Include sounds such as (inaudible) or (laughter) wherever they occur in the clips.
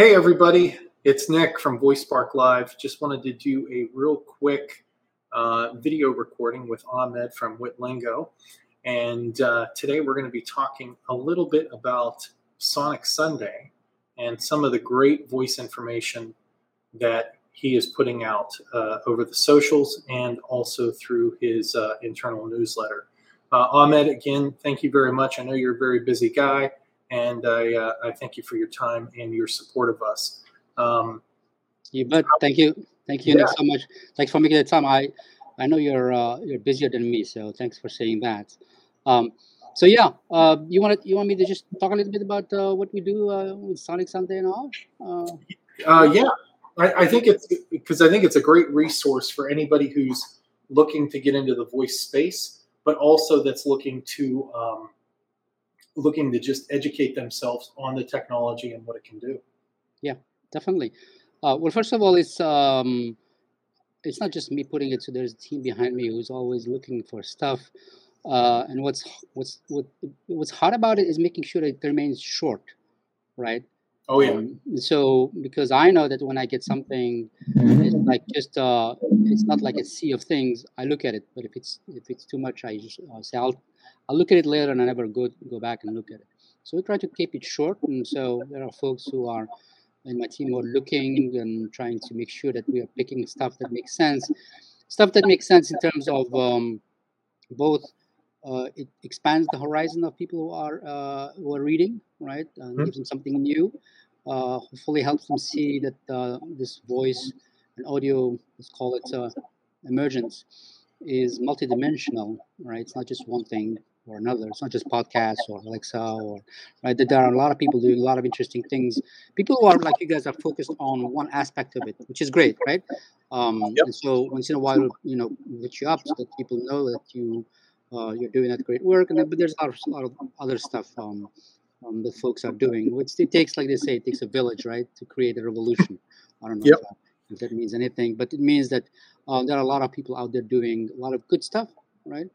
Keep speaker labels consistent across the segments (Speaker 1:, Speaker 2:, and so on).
Speaker 1: Hey, everybody. It's Nick from VoiceSpark Live. Just wanted to do a real quick uh, video recording with Ahmed from Witlingo. And uh, today we're going to be talking a little bit about Sonic Sunday and some of the great voice information that he is putting out uh, over the socials and also through his uh, internal newsletter. Uh, Ahmed, again, thank you very much. I know you're a very busy guy and I, uh, I thank you for your time and your support of us. Um,
Speaker 2: you bet. Thank you. Thank you yeah. so much. Thanks for making the time. I I know you're uh, you're busier than me, so thanks for saying that. Um, so yeah, uh, you want you want me to just talk a little bit about uh, what we do uh, with Sonic Sunday and all?
Speaker 1: Uh, uh, yeah, I, I, think it's because I think it's a great resource for anybody who's looking to get into the voice space, but also that's looking to um, looking to just educate themselves on the technology and what it can do.
Speaker 2: Yeah, definitely. Uh, well, first of all, it's um, it's not just me putting it. So there's a team behind me who's always looking for stuff. Uh, and what's what's what what's hard about it is making sure that it remains short, right?
Speaker 1: Oh yeah. Um,
Speaker 2: so because I know that when I get something, it's like just uh, it's not like a sea of things. I look at it, but if it's if it's too much, I just uh, say I'll I'll look at it later and I never go go back and look at it. So we try to keep it short, and so there are folks who are in my team who are looking and trying to make sure that we are picking stuff that makes sense, stuff that makes sense in terms of um, both. Uh, it expands the horizon of people who are uh, who are reading, right? And mm-hmm. gives them something new. Uh, hopefully, helps them see that uh, this voice and audio, let's call it uh, emergence, is multidimensional, right? It's not just one thing or another. It's not just podcasts or Alexa or right. There are a lot of people doing a lot of interesting things. People who are like you guys are focused on one aspect of it, which is great, right? Um, yep. And so once in a while, you know, reach you up so that people know that you uh, you're doing that great work. And then, but there's a lot of, a lot of other stuff um, um, that folks are doing. Which it takes, like they say, it takes a village, right, to create a revolution. I don't know yep. if, if, that means anything, but it means that uh, there are a lot of people out there doing a lot of good stuff, right?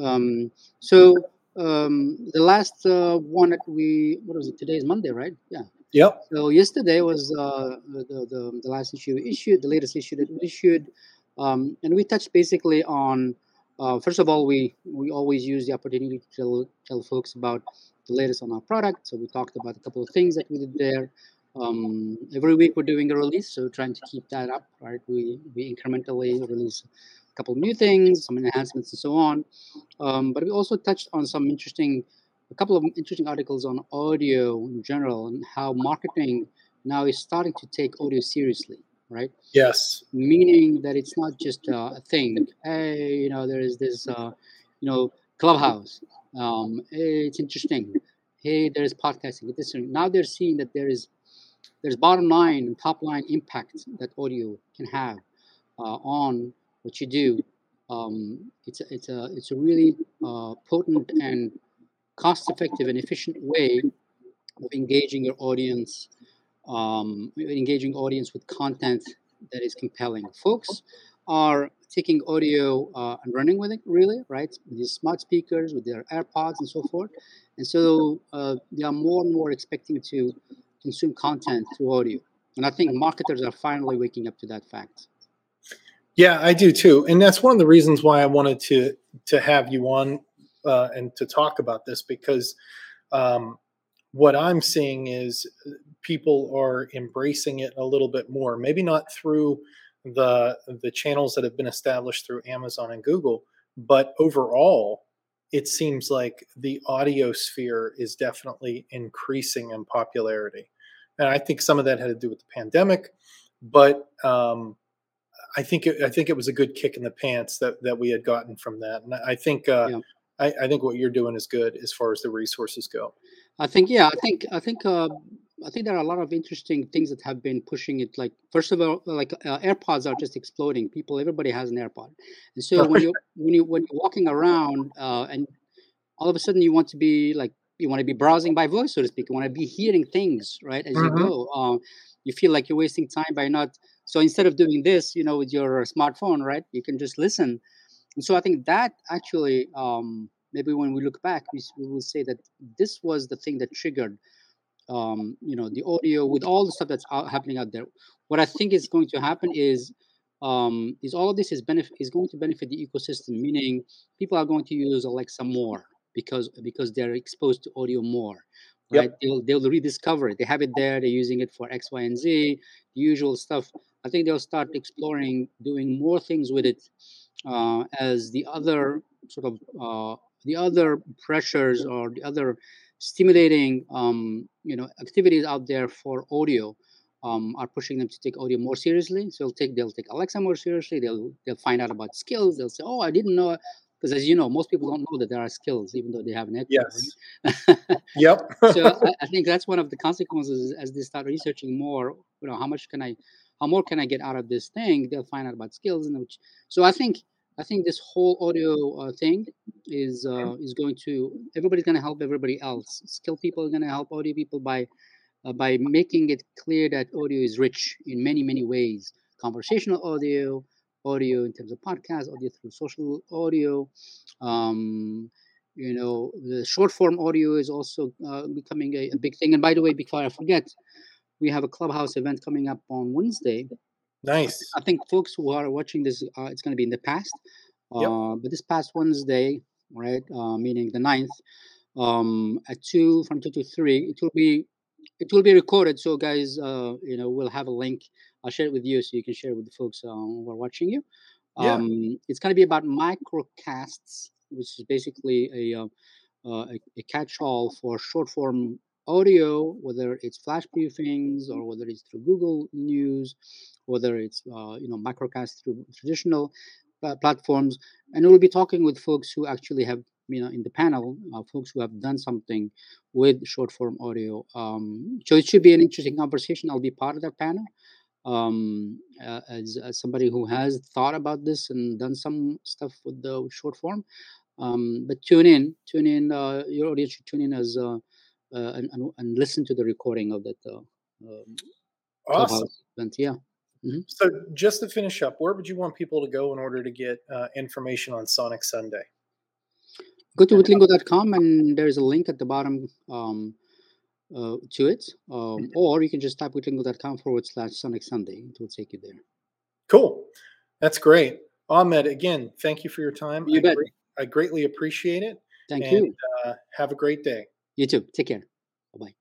Speaker 2: Um, so um, the last uh, one that we what was it? Today is Monday, right? Yeah.
Speaker 1: Yep.
Speaker 2: So yesterday was uh, the, the, the last issue we issued, the latest issue that we issued, um, and we touched basically on. Uh, first of all, we we always use the opportunity to tell, tell folks about the latest on our product. So we talked about a couple of things that we did there. Um, every week we're doing a release, so trying to keep that up, right? We we incrementally release a couple new things, some enhancements, and so on. Um, but we also touched on some interesting, a couple of interesting articles on audio in general and how marketing now is starting to take audio seriously, right?
Speaker 1: Yes.
Speaker 2: Meaning that it's not just uh, a thing. Hey, you know, there is this, uh, you know, clubhouse. Um, hey, it's interesting. Hey, there's podcasting. This now they're seeing that there is there's bottom line and top line impact that audio can have uh, on what you do, um, it's a, it's a it's a really uh, potent and cost-effective and efficient way of engaging your audience, um, engaging audience with content that is compelling. Folks are taking audio uh, and running with it, really, right? With these smart speakers, with their AirPods, and so forth. And so uh, they are more and more expecting to consume content through audio. And I think marketers are finally waking up to that fact.
Speaker 1: Yeah, I do too, and that's one of the reasons why I wanted to to have you on uh, and to talk about this because um, what I'm seeing is people are embracing it a little bit more. Maybe not through the the channels that have been established through Amazon and Google, but overall, it seems like the audio sphere is definitely increasing in popularity, and I think some of that had to do with the pandemic, but um, I think it, I think it was a good kick in the pants that that we had gotten from that, and I think uh, yeah. I, I, think what you're doing is good as far as the resources go.
Speaker 2: I think yeah, I think I think uh, I think there are a lot of interesting things that have been pushing it. Like first of all, like uh, AirPods are just exploding. People, everybody has an AirPod, and so when you when you when you're walking around uh, and all of a sudden you want to be like you want to be browsing by voice, so to speak. You want to be hearing things right as mm-hmm. you go. Uh, you feel like you're wasting time by not so instead of doing this, you know, with your smartphone, right, you can just listen. And so I think that actually, um, maybe when we look back, we, we will say that this was the thing that triggered um, you know the audio with all the stuff that's out, happening out there. What i think is going to happen is um, is all of this is benefit is going to benefit the ecosystem meaning people are going to use alexa more because because they're exposed to audio more right? Yep. they'll, they'll rediscover it. They have it there. They're using it for x y and z the usual stuff. I think they'll start exploring doing more things with it uh, as the other sort of uh, the other pressures or the other stimulating um, you know activities out there for audio um, are pushing them to take audio more seriously. So they'll take they'll take Alexa more seriously. They'll they'll find out about skills. They'll say, "Oh, I didn't know," because as you know, most people don't know that there are skills, even though they have an
Speaker 1: Yes. (laughs) yep.
Speaker 2: so I, I, think that's one of the consequences as they start researching more. You know, how much can I, how more can I get out of this thing? They'll find out about skills, and which. So I think I think this whole audio uh, thing is uh, is going to everybody's going to help everybody else. Skilled people are going to help audio people by uh, by making it clear that audio is rich in many many ways. Conversational audio, audio in terms of podcasts, audio through social audio. Um, you know, the short form audio is also uh, becoming a, a big thing. And by the way, before I forget, we have a clubhouse event coming up on Wednesday
Speaker 1: Nice.
Speaker 2: I think folks who are watching this, uh, it's going to be in the past. Uh, yep. But this past Wednesday, right, uh, meaning the 9th, um, at two from two to three, it will be it will be recorded. So guys, uh, you know, we'll have a link. I'll share it with you so you can share it with the folks uh, who are watching you. Um, yeah. It's going to be about microcasts, which is basically a, uh, uh, a, a catch-all for short form audio, whether it's flash briefings or whether it's through Google News, whether it's uh, you know microcast through traditional uh, platforms, and we'll be talking with folks who actually have you know in the panel, uh, folks who have done something with short form audio. Um, so it should be an interesting conversation. I'll be part of that panel. Um, uh, as, as somebody who has thought about this and done some stuff with the short form, um, but tune in, tune in. Uh, your audience should tune in as uh, uh, and, and, and listen to the recording of that uh, um,
Speaker 1: awesome.
Speaker 2: event. Yeah.
Speaker 1: Mm-hmm. So, just to finish up, where would you want people to go in order to get uh, information on Sonic Sunday?
Speaker 2: Go to witlingo.com and there's a link at the bottom um, uh, to it. Um, mm-hmm. or you can just type witlingo.com forward slash Sonic Sunday. It will take you there.
Speaker 1: Cool. That's great. Ahmed, again, thank you for your time.
Speaker 2: You
Speaker 1: I,
Speaker 2: bet.
Speaker 1: Great, I greatly appreciate it.
Speaker 2: Thank
Speaker 1: and,
Speaker 2: you.
Speaker 1: Uh, have a great day.
Speaker 2: You too. Take care. Bye bye.